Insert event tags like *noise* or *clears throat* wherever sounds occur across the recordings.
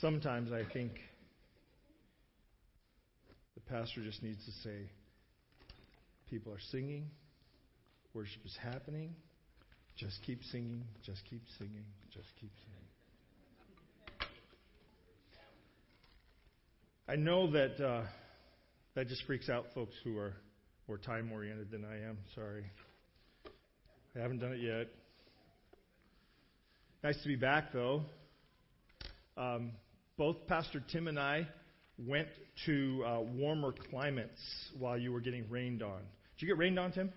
Sometimes I think the pastor just needs to say, people are singing, worship is happening, just keep singing, just keep singing, just keep singing. I know that uh, that just freaks out folks who are more time oriented than I am. Sorry. I haven't done it yet. Nice to be back, though. Um, both Pastor Tim and I went to uh, warmer climates while you were getting rained on. Did you get rained on, Tim?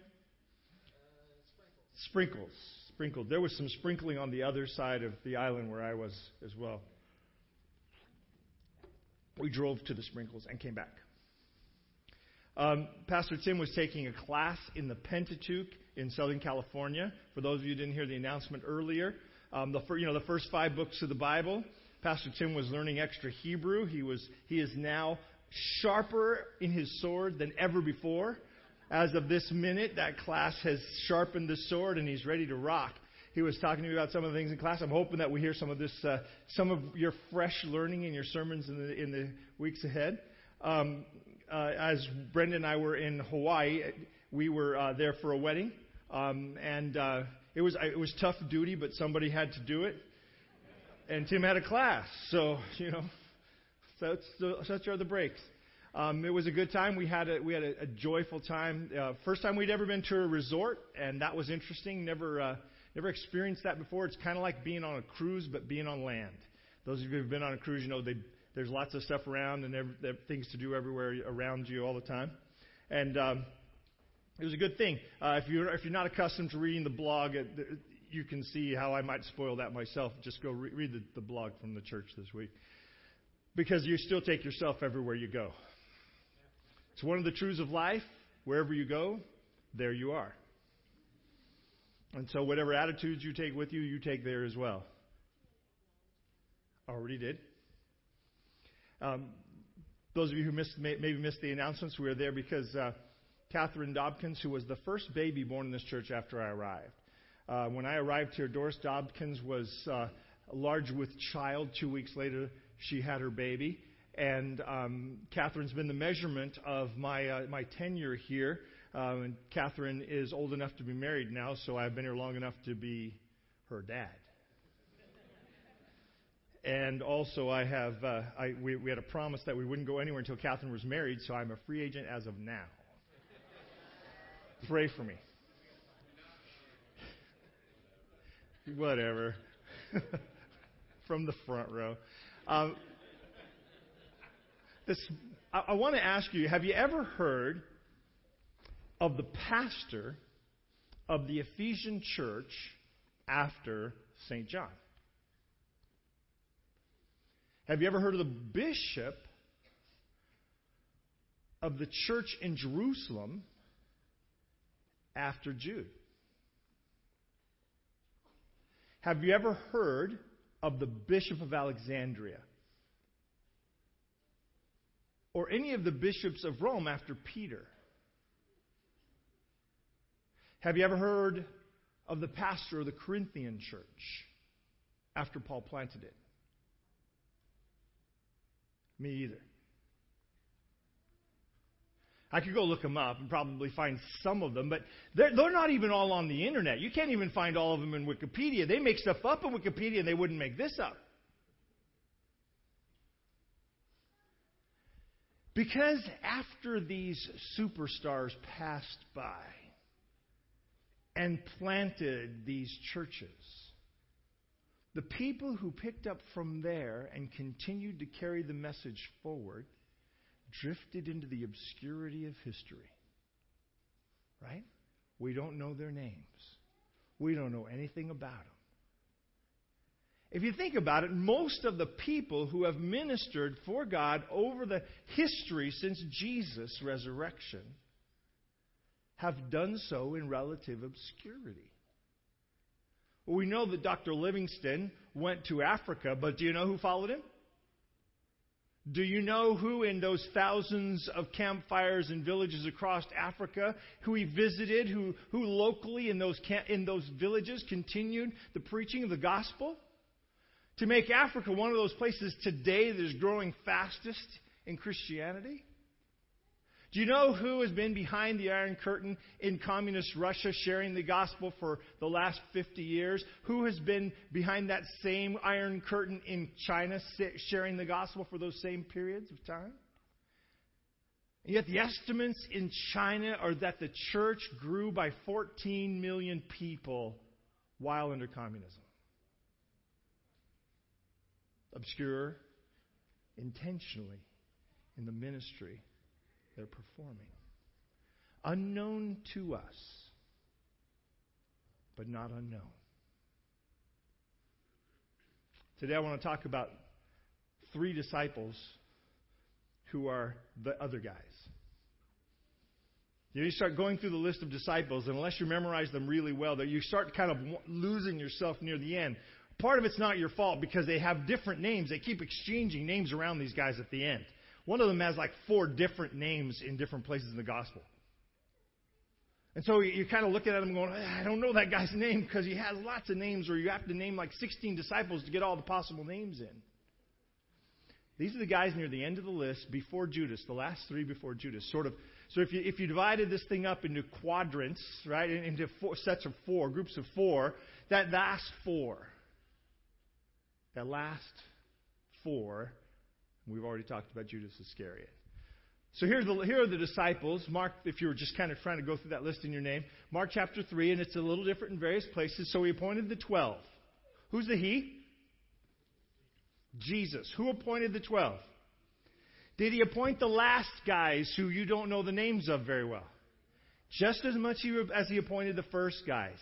sprinkles. Sprinkled. There was some sprinkling on the other side of the island where I was as well. We drove to the sprinkles and came back. Um, Pastor Tim was taking a class in the Pentateuch in Southern California. For those of you who didn't hear the announcement earlier, um, the, you know, the first five books of the Bible. Pastor Tim was learning extra Hebrew. He was he is now sharper in his sword than ever before. As of this minute, that class has sharpened the sword and he's ready to rock. He was talking to me about some of the things in class. I'm hoping that we hear some of this, uh, some of your fresh learning in your sermons in the in the weeks ahead. Um, uh, as Brenda and I were in Hawaii, we were uh, there for a wedding, um, and uh, it was it was tough duty, but somebody had to do it. And Tim had a class, so you know, such such are the breaks. Um, it was a good time. We had a we had a, a joyful time. Uh, first time we'd ever been to a resort, and that was interesting. Never uh, never experienced that before. It's kind of like being on a cruise, but being on land. Those of you who've been on a cruise, you know they there's lots of stuff around and every, there things to do everywhere around you all the time. And um, it was a good thing. Uh, if you're if you're not accustomed to reading the blog, uh, you can see how I might spoil that myself. Just go re- read the, the blog from the church this week, because you still take yourself everywhere you go. It's one of the truths of life. Wherever you go, there you are. And so, whatever attitudes you take with you, you take there as well. Already did. Um, those of you who missed, may, maybe missed the announcements, we were there because uh, Catherine Dobkins, who was the first baby born in this church after I arrived. Uh, when I arrived here, Doris Dobkins was uh, large with child. Two weeks later, she had her baby. And um, Catherine's been the measurement of my, uh, my tenure here. Um, and Catherine is old enough to be married now, so I've been here long enough to be her dad. And also, I have uh, I, we, we had a promise that we wouldn't go anywhere until Catherine was married, so I'm a free agent as of now. Pray for me. Whatever. *laughs* From the front row. Um, this, I, I want to ask you have you ever heard of the pastor of the Ephesian church after St. John? Have you ever heard of the bishop of the church in Jerusalem after Jude? Have you ever heard of the bishop of Alexandria? Or any of the bishops of Rome after Peter? Have you ever heard of the pastor of the Corinthian church after Paul planted it? Me either. I could go look them up and probably find some of them, but they're, they're not even all on the internet. You can't even find all of them in Wikipedia. They make stuff up in Wikipedia and they wouldn't make this up. Because after these superstars passed by and planted these churches, the people who picked up from there and continued to carry the message forward drifted into the obscurity of history. Right? We don't know their names. We don't know anything about them. If you think about it, most of the people who have ministered for God over the history since Jesus' resurrection have done so in relative obscurity. Well, we know that Dr. Livingstone went to Africa, but do you know who followed him? Do you know who in those thousands of campfires and villages across Africa, who he visited, who, who locally in those, in those villages continued the preaching of the gospel? to make Africa one of those places today that is growing fastest in Christianity? Do you know who has been behind the Iron Curtain in communist Russia sharing the gospel for the last 50 years? Who has been behind that same Iron Curtain in China sharing the gospel for those same periods of time? And yet, the estimates in China are that the church grew by 14 million people while under communism. Obscure intentionally in the ministry they're performing. Unknown to us, but not unknown. Today I want to talk about three disciples who are the other guys. You start going through the list of disciples, and unless you memorize them really well, that you start kind of losing yourself near the end. Part of it's not your fault because they have different names. They keep exchanging names around these guys at the end. One of them has like four different names in different places in the gospel. And so you're kind of looking at him going, I don't know that guy's *laughs* name because he has lots of names, or you have to name like 16 disciples to get all the possible names in. These are the guys near the end of the list before Judas, the last three before Judas. Sort of. So if you, if you divided this thing up into quadrants, right, into four, sets of four, groups of four, that last four, that last four We've already talked about Judas Iscariot. So the, here are the disciples. Mark, if you were just kind of trying to go through that list in your name, Mark chapter 3, and it's a little different in various places. So he appointed the 12. Who's the he? Jesus. Who appointed the 12? Did he appoint the last guys who you don't know the names of very well? Just as much as he appointed the first guys.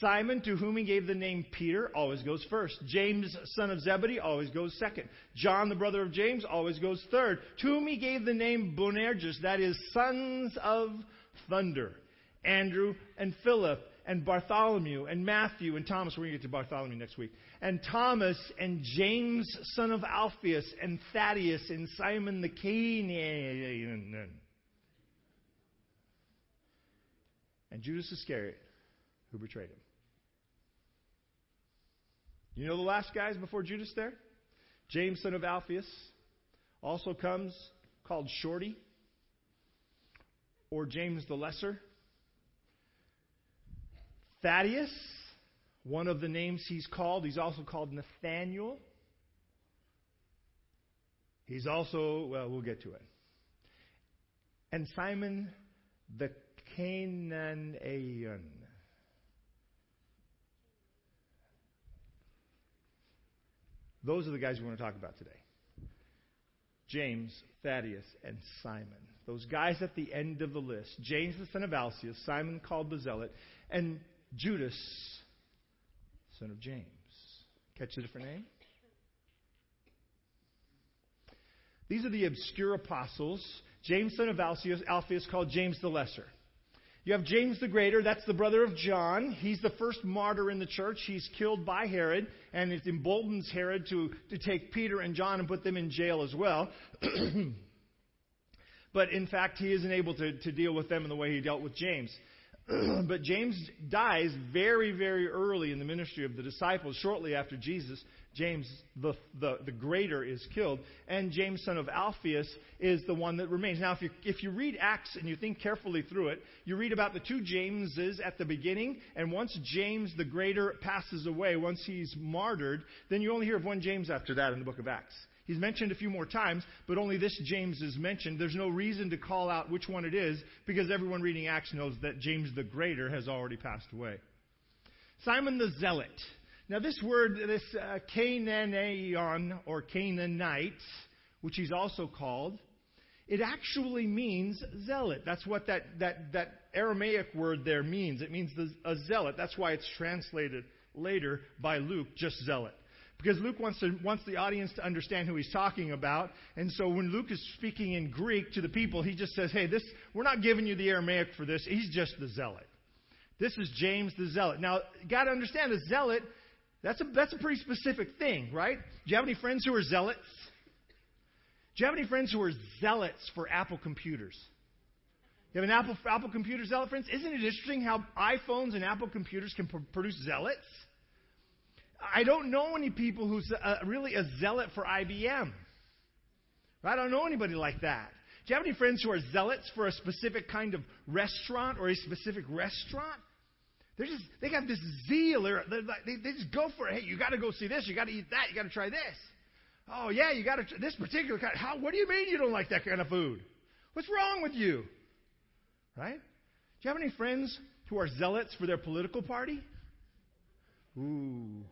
Simon, to whom he gave the name Peter, always goes first. James, son of Zebedee, always goes second. John, the brother of James, always goes third. To whom he gave the name Boanerges, that is, sons of thunder. Andrew and Philip and Bartholomew and Matthew and Thomas. We're going to get to Bartholomew next week. And Thomas and James, son of Alphaeus, and Thaddeus and Simon the Canaanian. And Judas Iscariot who betrayed him. You know the last guys before Judas there? James, son of Alphaeus, also comes called Shorty, or James the Lesser. Thaddeus, one of the names he's called, he's also called Nathaniel. He's also, well, we'll get to it. And Simon the Canaanian. Those are the guys we want to talk about today James, Thaddeus, and Simon. Those guys at the end of the list James, the son of Alphaeus, Simon called the Zealot, and Judas, son of James. Catch a different name? These are the obscure apostles. James, son of Alphaeus, Alphaeus called James the Lesser. You have James the Greater, that's the brother of John. He's the first martyr in the church. He's killed by Herod, and it emboldens Herod to, to take Peter and John and put them in jail as well. *clears throat* but in fact, he isn't able to, to deal with them in the way he dealt with James. *clears throat* but James dies very, very early in the ministry of the disciples, shortly after Jesus. James, the, the, the greater, is killed. And James, son of Alphaeus, is the one that remains. Now, if you, if you read Acts and you think carefully through it, you read about the two Jameses at the beginning. And once James, the greater, passes away, once he's martyred, then you only hear of one James after that in the book of Acts. He's mentioned a few more times, but only this James is mentioned. There's no reason to call out which one it is because everyone reading Acts knows that James the Greater has already passed away. Simon the Zealot. Now, this word, this uh, Canaanion or Canaanite, which he's also called, it actually means zealot. That's what that, that, that Aramaic word there means. It means the, a zealot. That's why it's translated later by Luke just zealot. Because Luke wants, to, wants the audience to understand who he's talking about. And so when Luke is speaking in Greek to the people, he just says, hey, this, we're not giving you the Aramaic for this. He's just the zealot. This is James the zealot. Now, got to understand, a zealot, that's a, that's a pretty specific thing, right? Do you have any friends who are zealots? Do you have any friends who are zealots for Apple computers? You have an Apple, Apple computer zealot, friends? Isn't it interesting how iPhones and Apple computers can pr- produce zealots? I don't know any people who's uh, really a zealot for IBM. I don't know anybody like that. Do you have any friends who are zealots for a specific kind of restaurant or a specific restaurant? They're just, they got this zeal. They're like, they, they just go for it. Hey, you got to go see this. You got to eat that. You got to try this. Oh, yeah, you got to, this particular kind. How, what do you mean you don't like that kind of food? What's wrong with you? Right? Do you have any friends who are zealots for their political party? Ooh.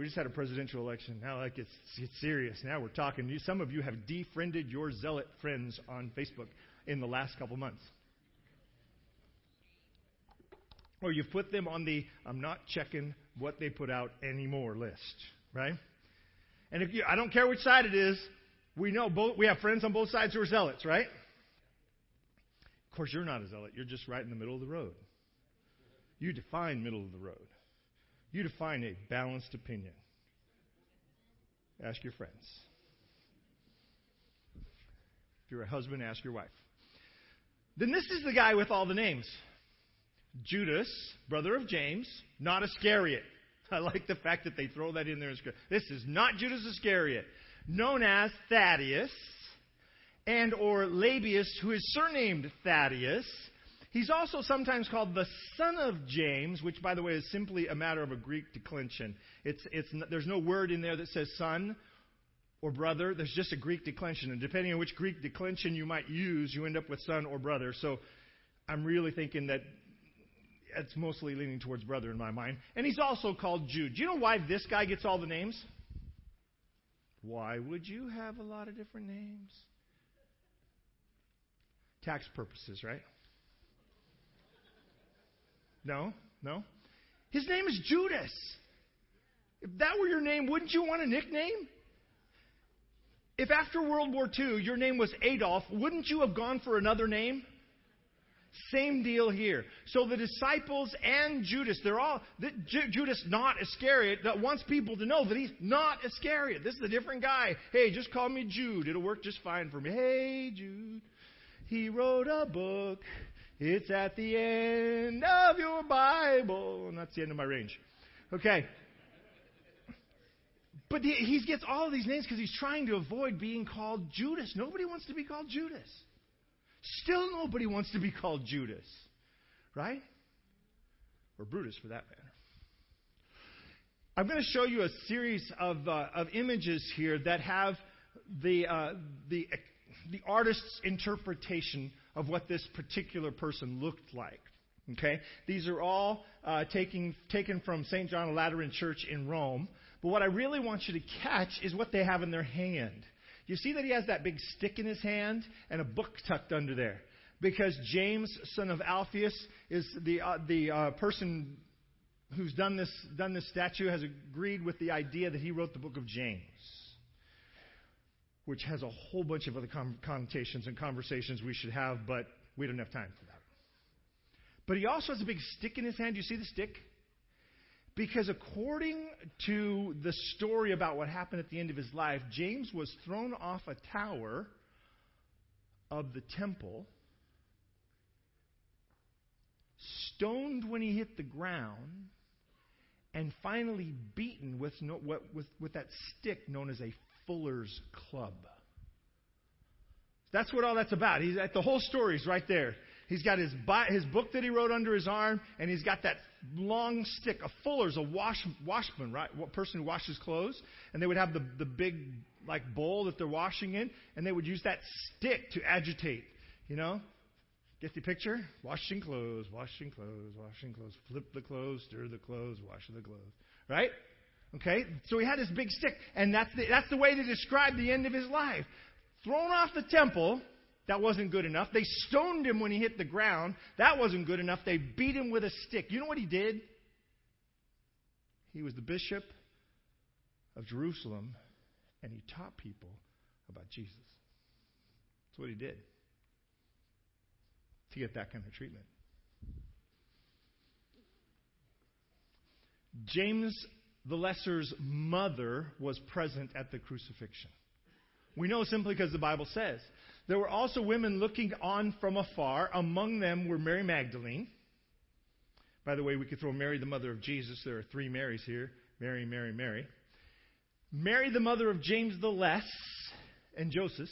We just had a presidential election. Now gets, gets serious. Now we're talking. Some of you have defriended your zealot friends on Facebook in the last couple months. Or you've put them on the I'm not checking what they put out anymore list, right? And if you, I don't care which side it is, we know both, we have friends on both sides who are zealots, right? Of course, you're not a zealot. You're just right in the middle of the road. You define middle of the road. You define a balanced opinion. Ask your friends. If you're a husband, ask your wife. Then this is the guy with all the names Judas, brother of James, not Iscariot. I like the fact that they throw that in there. This is not Judas Iscariot, known as Thaddeus, and or Lebbaeus, who is surnamed Thaddeus. He's also sometimes called the son of James, which, by the way, is simply a matter of a Greek declension. It's, it's, there's no word in there that says son or brother. There's just a Greek declension. And depending on which Greek declension you might use, you end up with son or brother. So I'm really thinking that it's mostly leaning towards brother in my mind. And he's also called Jude. Do you know why this guy gets all the names? Why would you have a lot of different names? Tax purposes, right? No? No? His name is Judas. If that were your name, wouldn't you want a nickname? If after World War II your name was Adolf, wouldn't you have gone for another name? Same deal here. So the disciples and Judas, they're all, Judas not Iscariot, that wants people to know that he's not Iscariot. This is a different guy. Hey, just call me Jude. It'll work just fine for me. Hey, Jude. He wrote a book. It's at the end of your Bible. And that's the end of my range. Okay. But he gets all of these names because he's trying to avoid being called Judas. Nobody wants to be called Judas. Still nobody wants to be called Judas, right? Or Brutus for that matter. I'm going to show you a series of, uh, of images here that have the, uh, the, the artist's interpretation of what this particular person looked like. Okay? These are all uh, taking, taken from St. John Lateran Church in Rome. But what I really want you to catch is what they have in their hand. You see that he has that big stick in his hand and a book tucked under there. Because James, son of Alphaeus, is the, uh, the uh, person who's done this, done this statue, has agreed with the idea that he wrote the book of James, which has a whole bunch of other connotations and conversations we should have, but we don't have time for that. But he also has a big stick in his hand. You see the stick? Because according to the story about what happened at the end of his life, James was thrown off a tower of the temple, stoned when he hit the ground, and finally beaten with, no, with, with that stick known as a fuller's club. That's what all that's about. He's, at the whole story is right there. He's got his, his book that he wrote under his arm, and he's got that long stick. A fuller's a wash, washman, right? A person who washes clothes. And they would have the, the big like bowl that they're washing in, and they would use that stick to agitate. You know? Get the picture? Washing clothes, washing clothes, washing clothes. Flip the clothes, stir the clothes, wash the clothes. Right? Okay? So he had this big stick, and that's the, that's the way to describe the end of his life. Thrown off the temple, that wasn't good enough. They stoned him when he hit the ground. That wasn't good enough. They beat him with a stick. You know what he did? He was the bishop of Jerusalem, and he taught people about Jesus. That's what he did to get that kind of treatment. James the Lesser's mother was present at the crucifixion. We know simply because the Bible says. There were also women looking on from afar. Among them were Mary Magdalene, By the way, we could throw Mary, the mother of Jesus. There are three Marys here Mary, Mary, Mary. Mary, the mother of James the Less and Joseph.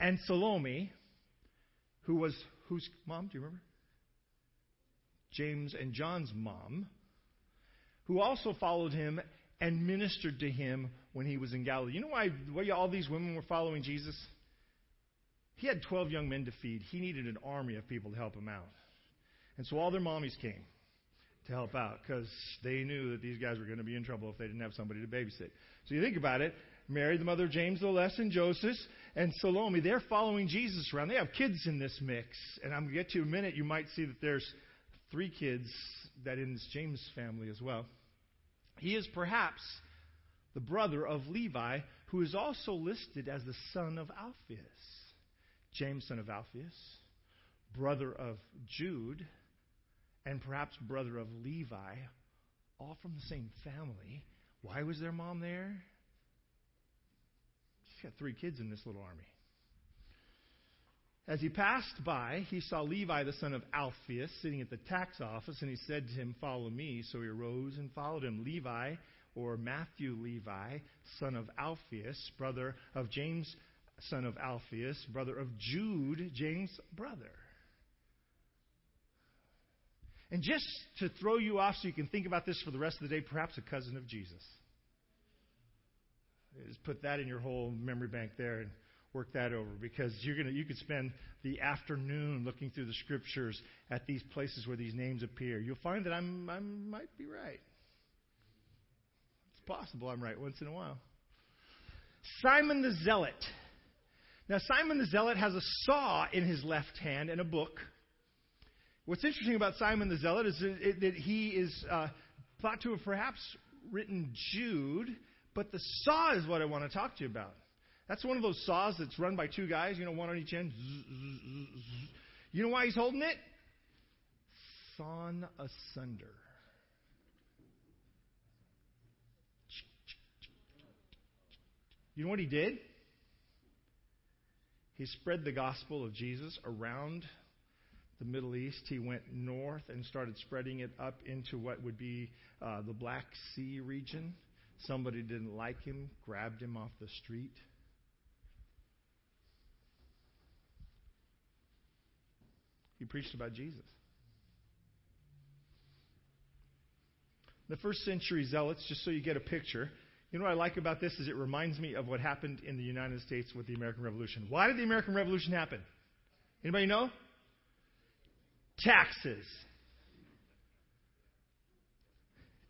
And Salome, who was whose mom? Do you remember? James and John's mom, who also followed him and ministered to him when he was in Galilee. You know why, why all these women were following Jesus? He had 12 young men to feed. He needed an army of people to help him out. And so all their mommies came to help out because they knew that these guys were going to be in trouble if they didn't have somebody to babysit. So you think about it. Mary, the mother of James the Less and Joseph, and Salome, they're following Jesus around. They have kids in this mix. And I'm going to get to a minute, you might see that there's three kids that in this James family as well. He is perhaps the brother of Levi, who is also listed as the son of Alphaeus. James, son of Alphaeus, brother of Jude, and perhaps brother of Levi, all from the same family. Why was their mom there? She's got three kids in this little army. As he passed by, he saw Levi, the son of Alphaeus, sitting at the tax office, and he said to him, Follow me. So he arose and followed him. Levi, or Matthew Levi, son of Alphaeus, brother of James, son of Alphaeus, brother of Jude, James' brother. And just to throw you off so you can think about this for the rest of the day, perhaps a cousin of Jesus. Just put that in your whole memory bank there and work that over because you're gonna you could spend the afternoon looking through the scriptures at these places where these names appear. You'll find that I'm I might be right. It's possible I'm right once in a while. Simon the Zealot. Now Simon the Zealot has a saw in his left hand and a book. What's interesting about Simon the Zealot is that, he is uh, thought to have perhaps written Jude, but the saw is what I want to talk to you about. That's one of those saws that's run by two guys, you know, one on each end. You know why he's holding it? Sawn asunder. You know what he did? He spread the gospel of Jesus around the Middle East. He went north and started spreading it up into what would be uh, the Black Sea region. Somebody didn't like him, grabbed him off the street, He preached about Jesus. The first century zealots, just so you get a picture, you know what I like about this is it reminds me of what happened in the United States with the American Revolution. Why did the American Revolution happen? Anybody know? Taxes.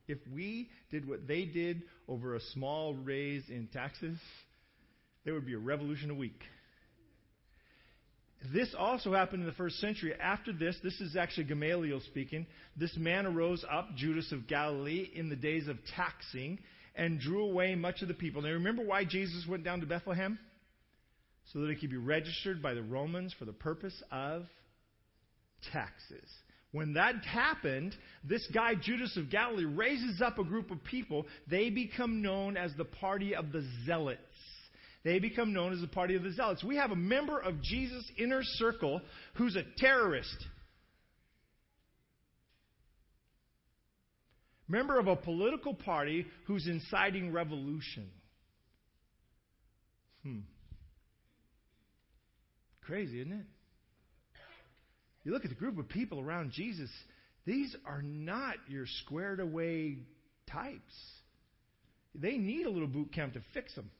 If we did what they did over a small raise in taxes, there would be a revolution a week. This also happened in the first century. After this, this is actually Gamaliel speaking. This man arose up, Judas of Galilee, in the days of taxing, and drew away much of the people. Now, remember why Jesus went down to Bethlehem? So that he could be registered by the Romans for the purpose of taxes. When that happened, this guy, Judas of Galilee, raises up a group of people. They become known as the party of the Zealots. They become known as the party of the zealots. We have a member of Jesus' inner circle who's a terrorist. Member of a political party who's inciting revolution. Hmm. Crazy, isn't it? You look at the group of people around Jesus, these are not your squared away types. They need a little boot camp to fix them.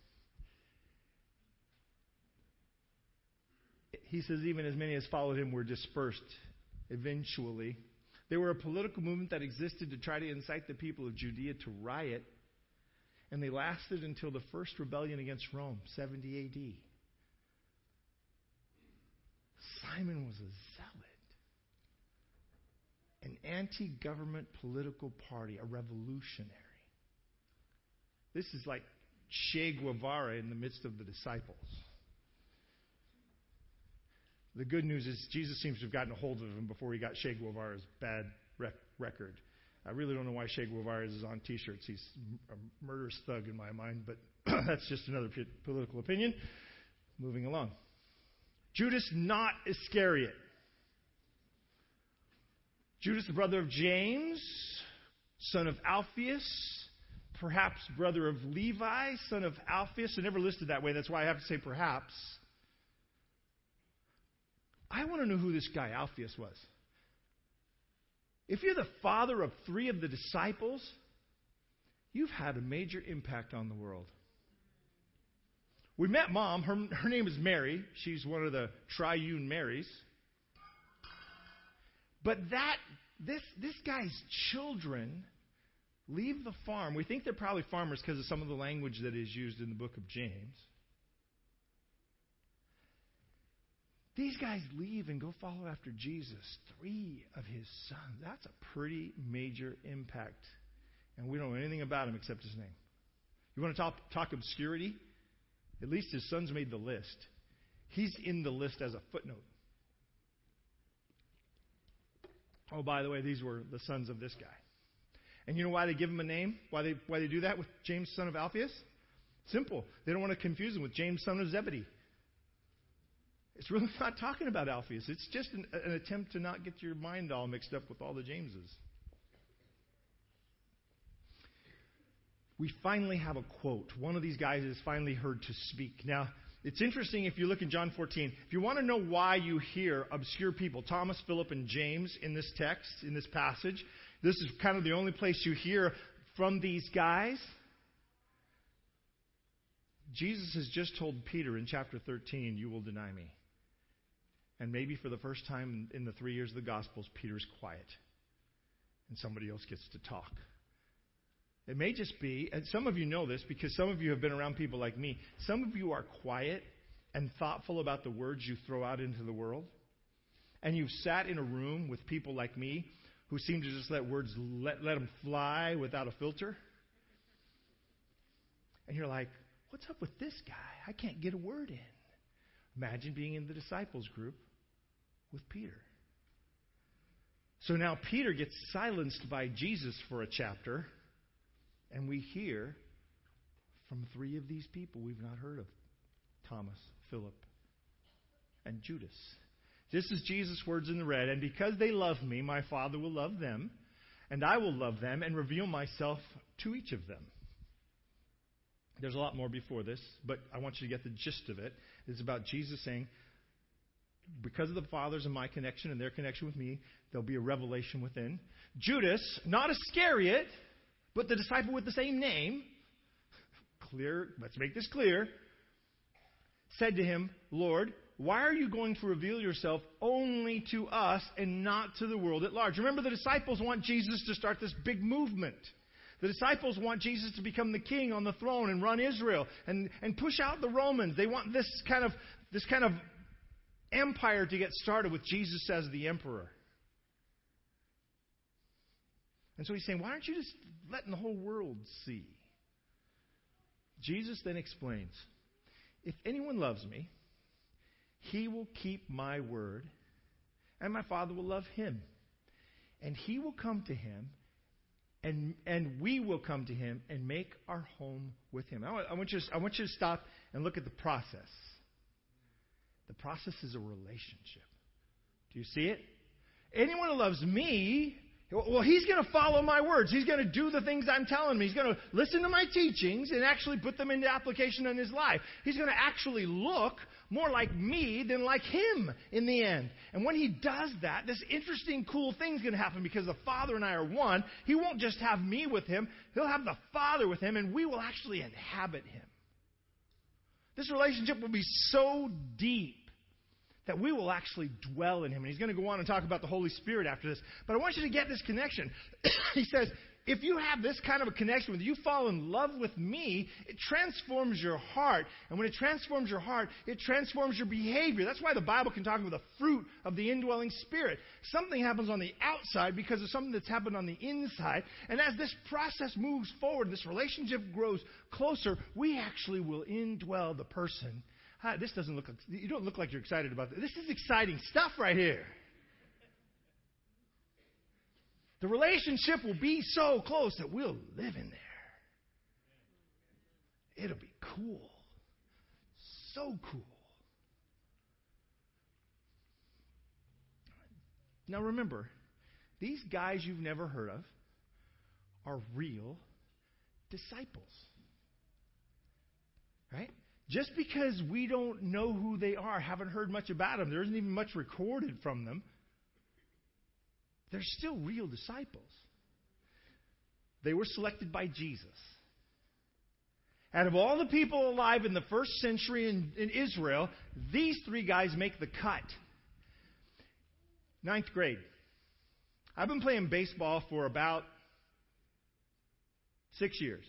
He says, even as many as followed him were dispersed eventually. They were a political movement that existed to try to incite the people of Judea to riot, and they lasted until the first rebellion against Rome, 70 AD. Simon was a zealot, an anti government political party, a revolutionary. This is like Che Guevara in the midst of the disciples. The good news is Jesus seems to have gotten a hold of him before he got Che Guevara's bad rec- record. I really don't know why Che Guevara is on T-shirts. He's a murderous thug in my mind, but *clears throat* that's just another p- political opinion. Moving along. Judas, not Iscariot. Judas, the brother of James, son of Alphaeus, perhaps brother of Levi, son of Alphaeus. I never listed that way. That's why I have to say perhaps. I want to know who this guy Alphaeus was. If you're the father of three of the disciples, you've had a major impact on the world. We met mom. Her, her name is Mary. She's one of the triune Marys. But that this this guy's children leave the farm. We think they're probably farmers because of some of the language that is used in the book of James. These guys leave and go follow after Jesus. Three of his sons. That's a pretty major impact. And we don't know anything about him except his name. You want to talk, talk obscurity? At least his sons made the list. He's in the list as a footnote. Oh, by the way, these were the sons of this guy. And you know why they give him a name? Why they, why they do that with James, son of Alphaeus? Simple. They don't want to confuse him with James, son of Zebedee. It's really not talking about Alphaeus. It's just an, an attempt to not get your mind all mixed up with all the Jameses. We finally have a quote. One of these guys is finally heard to speak. Now, it's interesting if you look in John 14. If you want to know why you hear obscure people, Thomas, Philip, and James in this text, in this passage, this is kind of the only place you hear from these guys. Jesus has just told Peter in chapter 13, You will deny me. And maybe for the first time in the three years of the Gospels, Peter's quiet. And somebody else gets to talk. It may just be, and some of you know this because some of you have been around people like me. Some of you are quiet and thoughtful about the words you throw out into the world. And you've sat in a room with people like me who seem to just let words let, let them fly without a filter. And you're like, what's up with this guy? I can't get a word in. Imagine being in the disciples group with Peter. So now Peter gets silenced by Jesus for a chapter and we hear from three of these people we've not heard of Thomas, Philip, and Judas. This is Jesus' words in the red. And because they love me, my Father will love them, and I will love them and reveal myself to each of them. There's a lot more before this, but I want you to get the gist of it. It's about Jesus saying, because of the Father's and my connection and their connection with me, there'll be a revelation within. Judas, not Iscariot, but the disciple with the same name, clear, let's make this clear, said to him, Lord, why are you going to reveal yourself only to us and not to the world at large? Remember, the disciples want Jesus to start this big movement. The disciples want Jesus to become the king on the throne and run Israel and, and push out the Romans. They want this kind of this kind of empire to get started with Jesus as the emperor. And so he's saying, why aren't you just letting the whole world see? Jesus then explains, if anyone loves me, he will keep my word, and my Father will love him. And he will come to him, and, and we will come to him and make our home with him. I want, I want, you to, I want you to stop and look at the process. The process is a relationship. Do you see it? Anyone who loves me well, he's going to follow my words. He's going to do the things I'm telling him. He's going to listen to my teachings and actually put them into application in his life. He's going to actually look more like me than like him in the end. And when he does that, this interesting, cool thing's going to happen because the Father and I are one. He won't just have me with him, he'll have the Father with him, and we will actually inhabit him. This relationship will be so deep that we will actually dwell in him. And he's going to go on and talk about the Holy Spirit after this. But I want you to get this connection. *coughs* he says, if you have this kind of a connection with you fall in love with me, it transforms your heart. And when it transforms your heart, it transforms your behavior. That's why the Bible can talk about the fruit of the indwelling spirit. Something happens on the outside because of something that's happened on the inside. And as this process moves forward, this relationship grows closer, we actually will indwell the person Hi, this doesn't look, you don't look like you're excited about this. This is exciting stuff right here. The relationship will be so close that we'll live in there. It'll be cool. So cool. Now remember, these guys you've never heard of are real disciples. Right? Just because we don't know who they are, haven't heard much about them, there isn't even much recorded from them, they're still real disciples. They were selected by Jesus. Out of all the people alive in the first century in, in Israel, these three guys make the cut. Ninth grade. I've been playing baseball for about six years.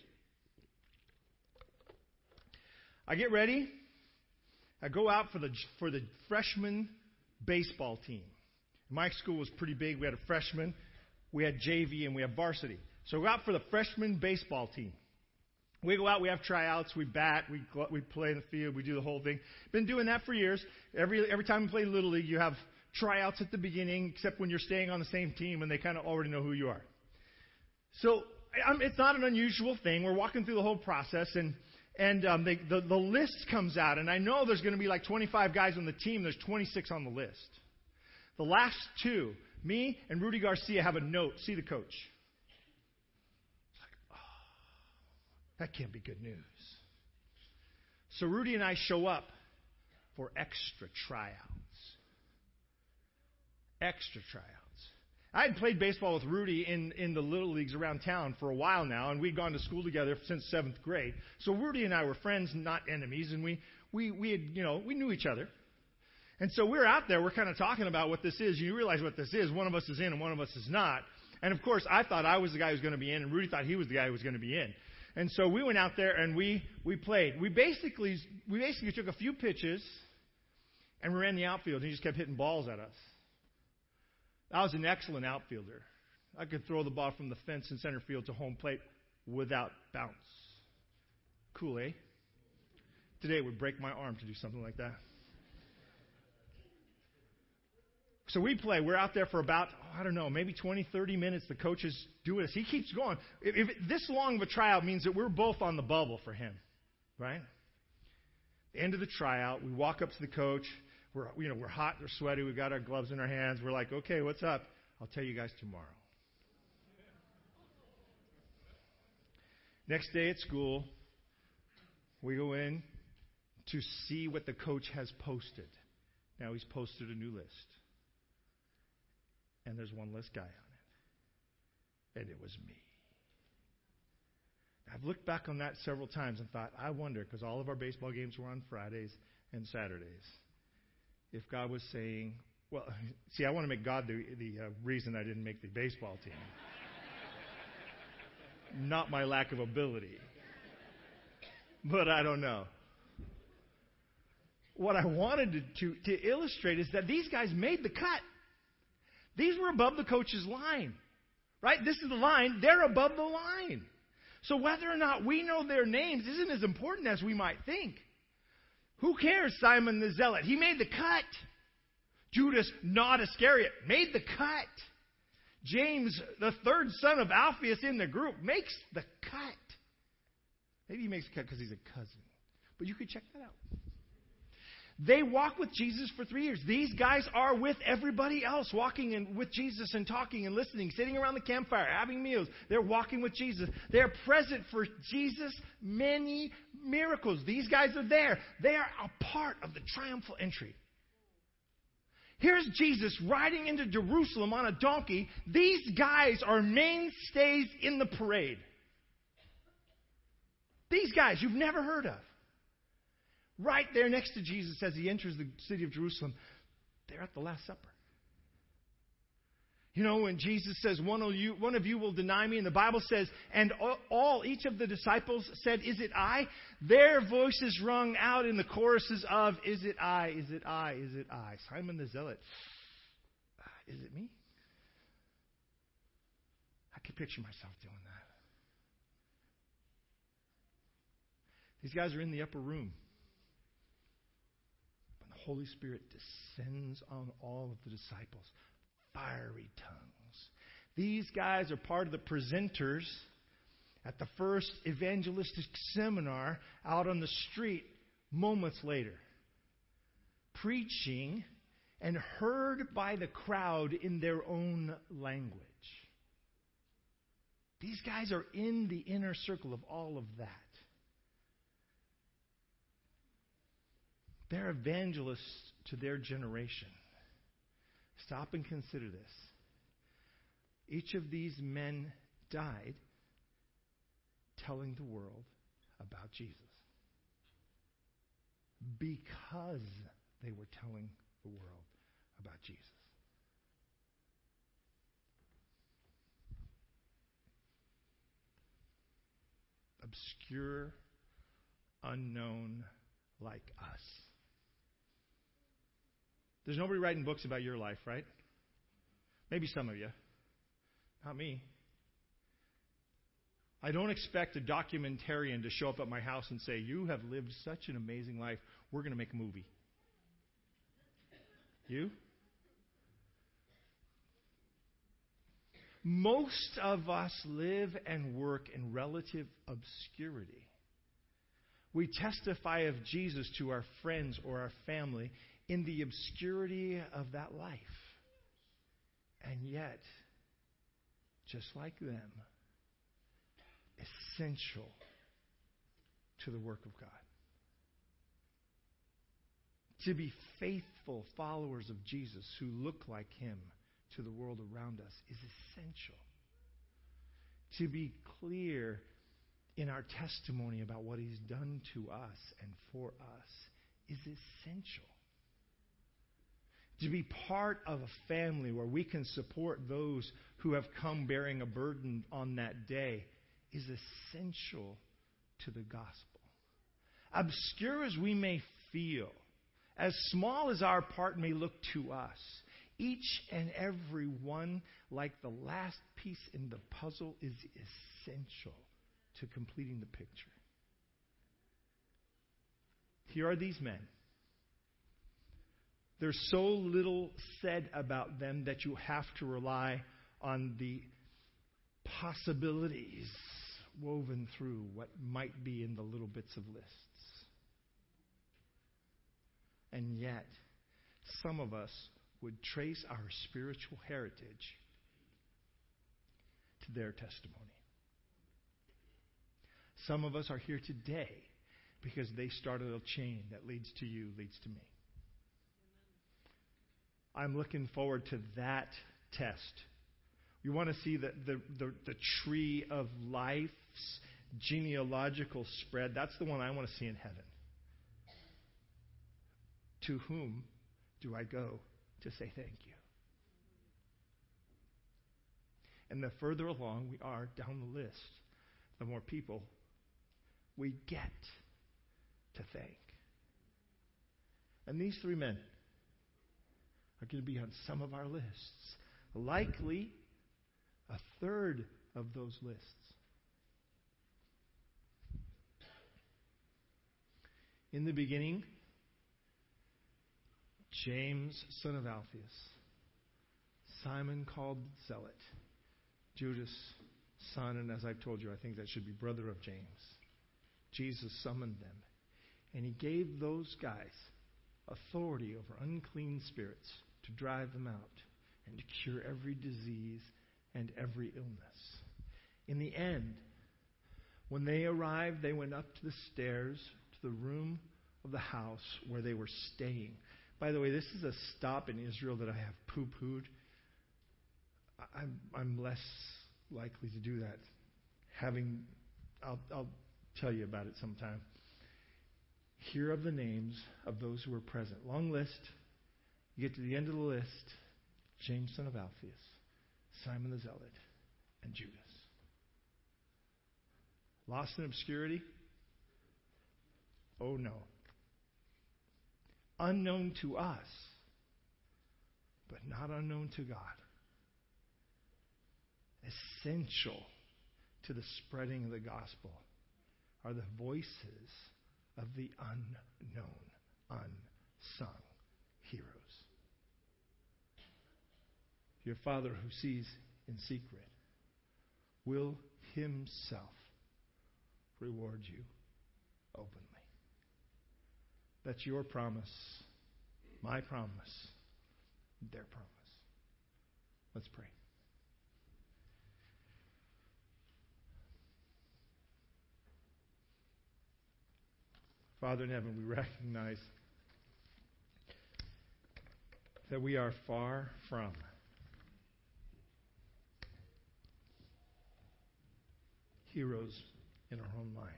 I get ready. I go out for the for the freshman baseball team. My school was pretty big. We had a freshman, we had JV, and we had varsity. So we go out for the freshman baseball team. We go out, we have tryouts, we bat, we we play in the field, we do the whole thing. Been doing that for years. Every every time we play little league, you have tryouts at the beginning, except when you're staying on the same team and they kind of already know who you are. So um, it's not an unusual thing. We're walking through the whole process, and and um, they, the the list comes out, and I know there's going to be like 25 guys on the team. There's 26 on the list. The last two, me and Rudy Garcia, have a note. See the coach. It's like, oh, That can't be good news. So Rudy and I show up for extra tryouts. Extra tryouts. I had played baseball with Rudy in, in the little leagues around town for a while now, and we'd gone to school together since seventh grade. So Rudy and I were friends, not enemies, and we, we, we had, you know, we knew each other. And so we're out there, we're kind of talking about what this is. You realize what this is. One of us is in and one of us is not. And of course, I thought I was the guy who was going to be in, and Rudy thought he was the guy who was going to be in. And so we went out there and we, we played. We basically, we basically took a few pitches and we ran the outfield and he just kept hitting balls at us. I was an excellent outfielder. I could throw the ball from the fence in center field to home plate without bounce. Cool, eh? Today it would break my arm to do something like that. So we play. We're out there for about, oh, I don't know, maybe 20, 30 minutes. The coach is doing this. He keeps going. If, if this long of a tryout means that we're both on the bubble for him, right? End of the tryout, we walk up to the coach. We're, you know, we're hot, we're sweaty, we've got our gloves in our hands. We're like, okay, what's up? I'll tell you guys tomorrow. Next day at school, we go in to see what the coach has posted. Now he's posted a new list and there's one less guy on it. And it was me. I've looked back on that several times and thought, I wonder, because all of our baseball games were on Fridays and Saturdays, if God was saying, well, *laughs* see, I want to make God the, the uh, reason I didn't make the baseball team. Not my lack of ability. But I don't know. What I wanted to, to, to illustrate is that these guys made the cut. These were above the coach's line. Right? This is the line. They're above the line. So whether or not we know their names isn't as important as we might think. Who cares, Simon the Zealot? He made the cut. Judas, not Iscariot, made the cut. James, the third son of Alphaeus in the group, makes the cut. Maybe he makes the cut because he's a cousin. But you could check that out. They walk with Jesus for three years. These guys are with everybody else, walking in, with Jesus and talking and listening, sitting around the campfire, having meals. They're walking with Jesus. They're present for Jesus' many miracles. These guys are there. They are a part of the triumphal entry. Here's Jesus riding into Jerusalem on a donkey. These guys are mainstays in the parade. These guys you've never heard of right there next to Jesus as he enters the city of Jerusalem. They're at the Last Supper. You know, when Jesus says, one of, you, one of you will deny me, and the Bible says, and all, each of the disciples said, Is it I? Their voices rung out in the choruses of, Is it I? Is it I? Is it I? Simon the Zealot. Uh, is it me? I can picture myself doing that. These guys are in the upper room. Holy Spirit descends on all of the disciples. Fiery tongues. These guys are part of the presenters at the first evangelistic seminar out on the street moments later, preaching and heard by the crowd in their own language. These guys are in the inner circle of all of that. They're evangelists to their generation. Stop and consider this. Each of these men died telling the world about Jesus because they were telling the world about Jesus. Obscure, unknown like us. There's nobody writing books about your life, right? Maybe some of you. Not me. I don't expect a documentarian to show up at my house and say, You have lived such an amazing life. We're going to make a movie. You? Most of us live and work in relative obscurity. We testify of Jesus to our friends or our family in the obscurity of that life. And yet, just like them, essential to the work of God. To be faithful followers of Jesus who look like Him to the world around us is essential. To be clear in our testimony about what He's done to us and for us is essential. To be part of a family where we can support those who have come bearing a burden on that day is essential to the gospel. Obscure as we may feel, as small as our part may look to us, each and every one, like the last piece in the puzzle, is essential to completing the picture. Here are these men. There's so little said about them that you have to rely on the possibilities woven through what might be in the little bits of lists. And yet, some of us would trace our spiritual heritage to their testimony. Some of us are here today because they started a chain that leads to you, leads to me. I'm looking forward to that test. You want to see the, the, the, the tree of life's genealogical spread? That's the one I want to see in heaven. To whom do I go to say thank you? And the further along we are down the list, the more people we get to thank. And these three men are going to be on some of our lists. Likely a third of those lists. In the beginning, James, son of Alphaeus, Simon called Zealot, Judas, son, and as I've told you, I think that should be brother of James. Jesus summoned them, and he gave those guys authority over unclean spirits to drive them out and to cure every disease and every illness. In the end, when they arrived, they went up to the stairs to the room of the house where they were staying. By the way, this is a stop in Israel that I have poo pooed. I'm, I'm less likely to do that. Having, I'll, I'll tell you about it sometime. Here are the names of those who were present. Long list. You get to the end of the list James, son of Alphaeus, Simon the Zealot, and Judas. Lost in obscurity? Oh no. Unknown to us, but not unknown to God. Essential to the spreading of the gospel are the voices of the unknown, unsung heroes. Your Father who sees in secret will Himself reward you openly. That's your promise, my promise, their promise. Let's pray. Father in heaven, we recognize that we are far from heroes in our own mind.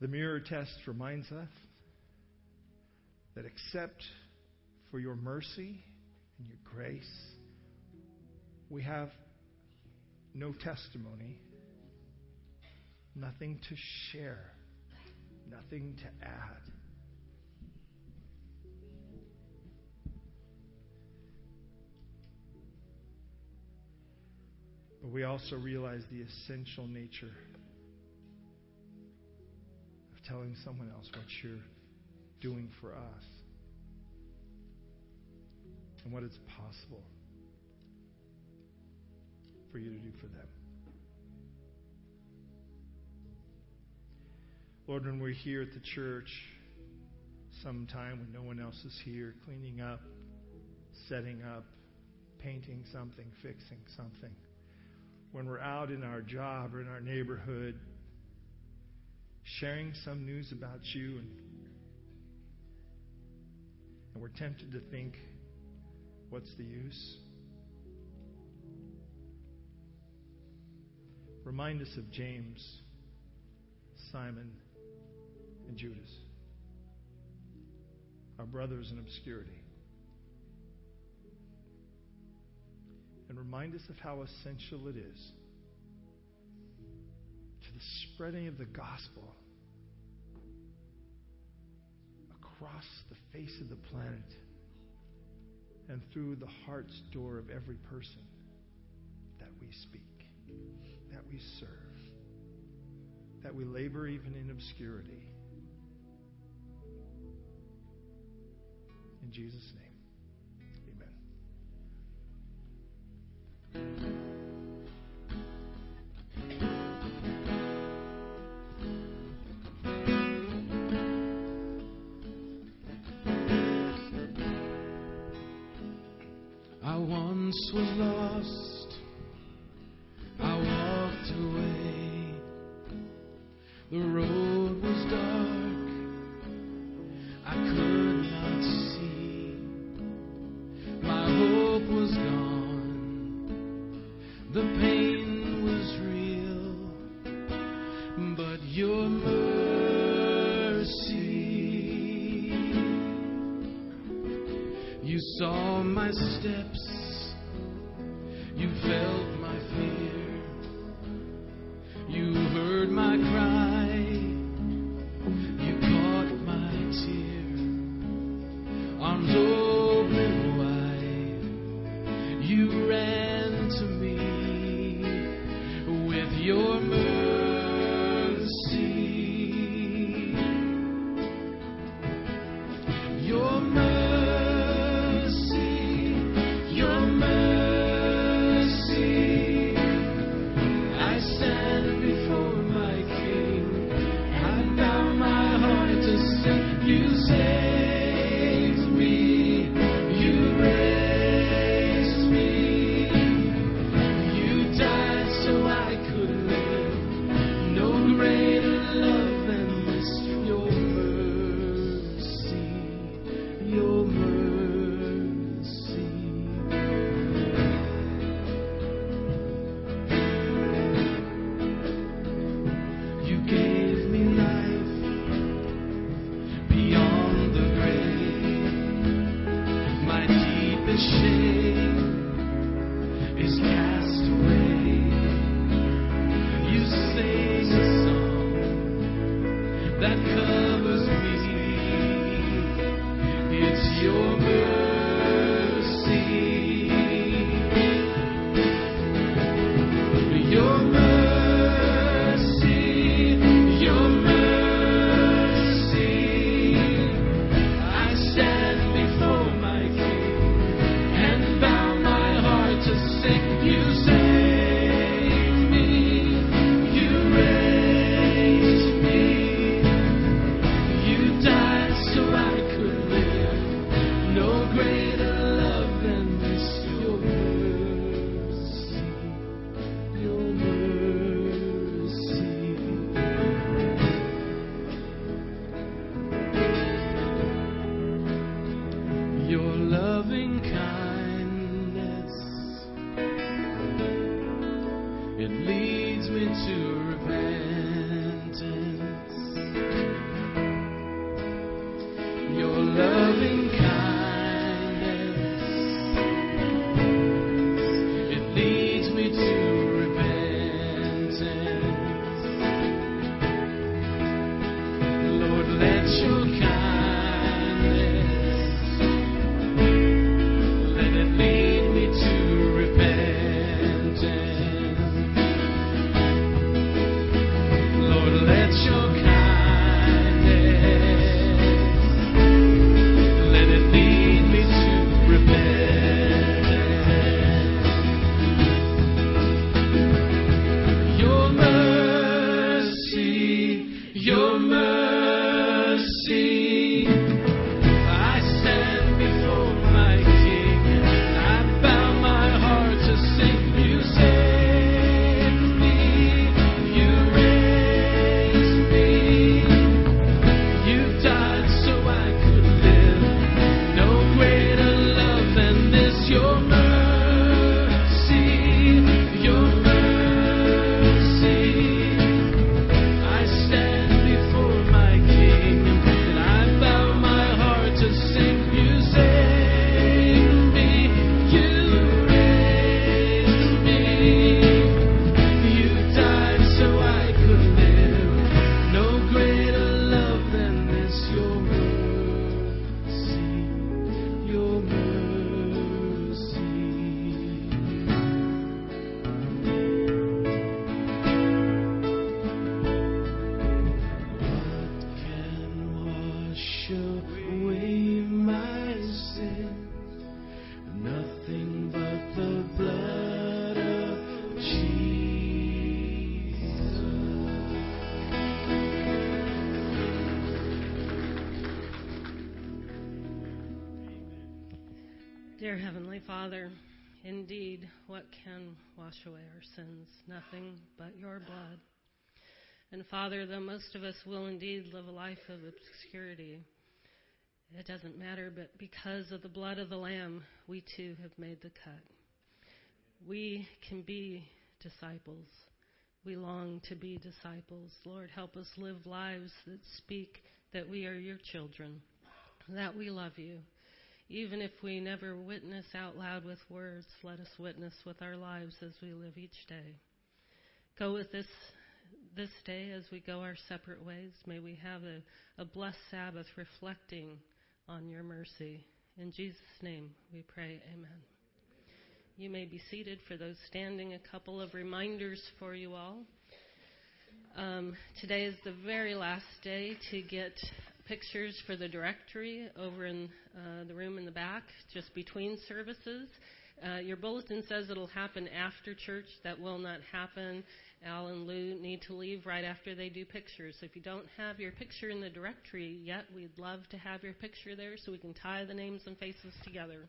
The mirror test reminds us that except for your mercy and your grace, we have no testimony, nothing to share, nothing to add. But we also realize the essential nature of telling someone else what you're doing for us and what it's possible for you to do for them. Lord, when we're here at the church, sometime when no one else is here, cleaning up, setting up, painting something, fixing something, when we're out in our job or in our neighborhood, sharing some news about you, and, and we're tempted to think, what's the use? Remind us of James, Simon, and Judas, our brothers in obscurity. And remind us of how essential it is to the spreading of the gospel across the face of the planet and through the heart's door of every person that we speak, that we serve, that we labor even in obscurity. In Jesus' name, amen. once was lost, me to repentance. Your loving kindness. Father, indeed, what can wash away our sins? Nothing but your blood. And Father, though most of us will indeed live a life of obscurity, it doesn't matter, but because of the blood of the Lamb, we too have made the cut. We can be disciples. We long to be disciples. Lord, help us live lives that speak that we are your children, that we love you. Even if we never witness out loud with words, let us witness with our lives as we live each day. Go with this this day as we go our separate ways. May we have a, a blessed Sabbath reflecting on your mercy. In Jesus' name we pray, Amen. You may be seated for those standing. A couple of reminders for you all. Um, today is the very last day to get pictures for the directory over in uh, the room in the back, just between services. Uh, your bulletin says it'll happen after church. That will not happen. Al and Lou need to leave right after they do pictures. So if you don't have your picture in the directory yet, we'd love to have your picture there so we can tie the names and faces together.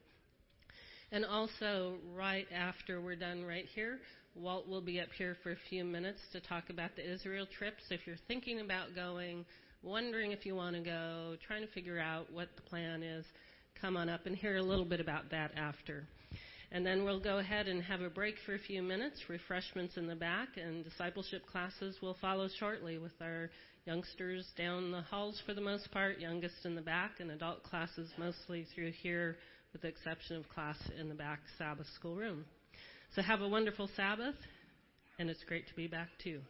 And also, right after we're done right here, Walt will be up here for a few minutes to talk about the Israel trip. So if you're thinking about going, wondering if you want to go, trying to figure out what the plan is, come on up and hear a little bit about that after. And then we'll go ahead and have a break for a few minutes, refreshments in the back, and discipleship classes will follow shortly with our youngsters down the halls for the most part, youngest in the back, and adult classes mostly through here, with the exception of class in the back Sabbath school room. So have a wonderful Sabbath, and it's great to be back too.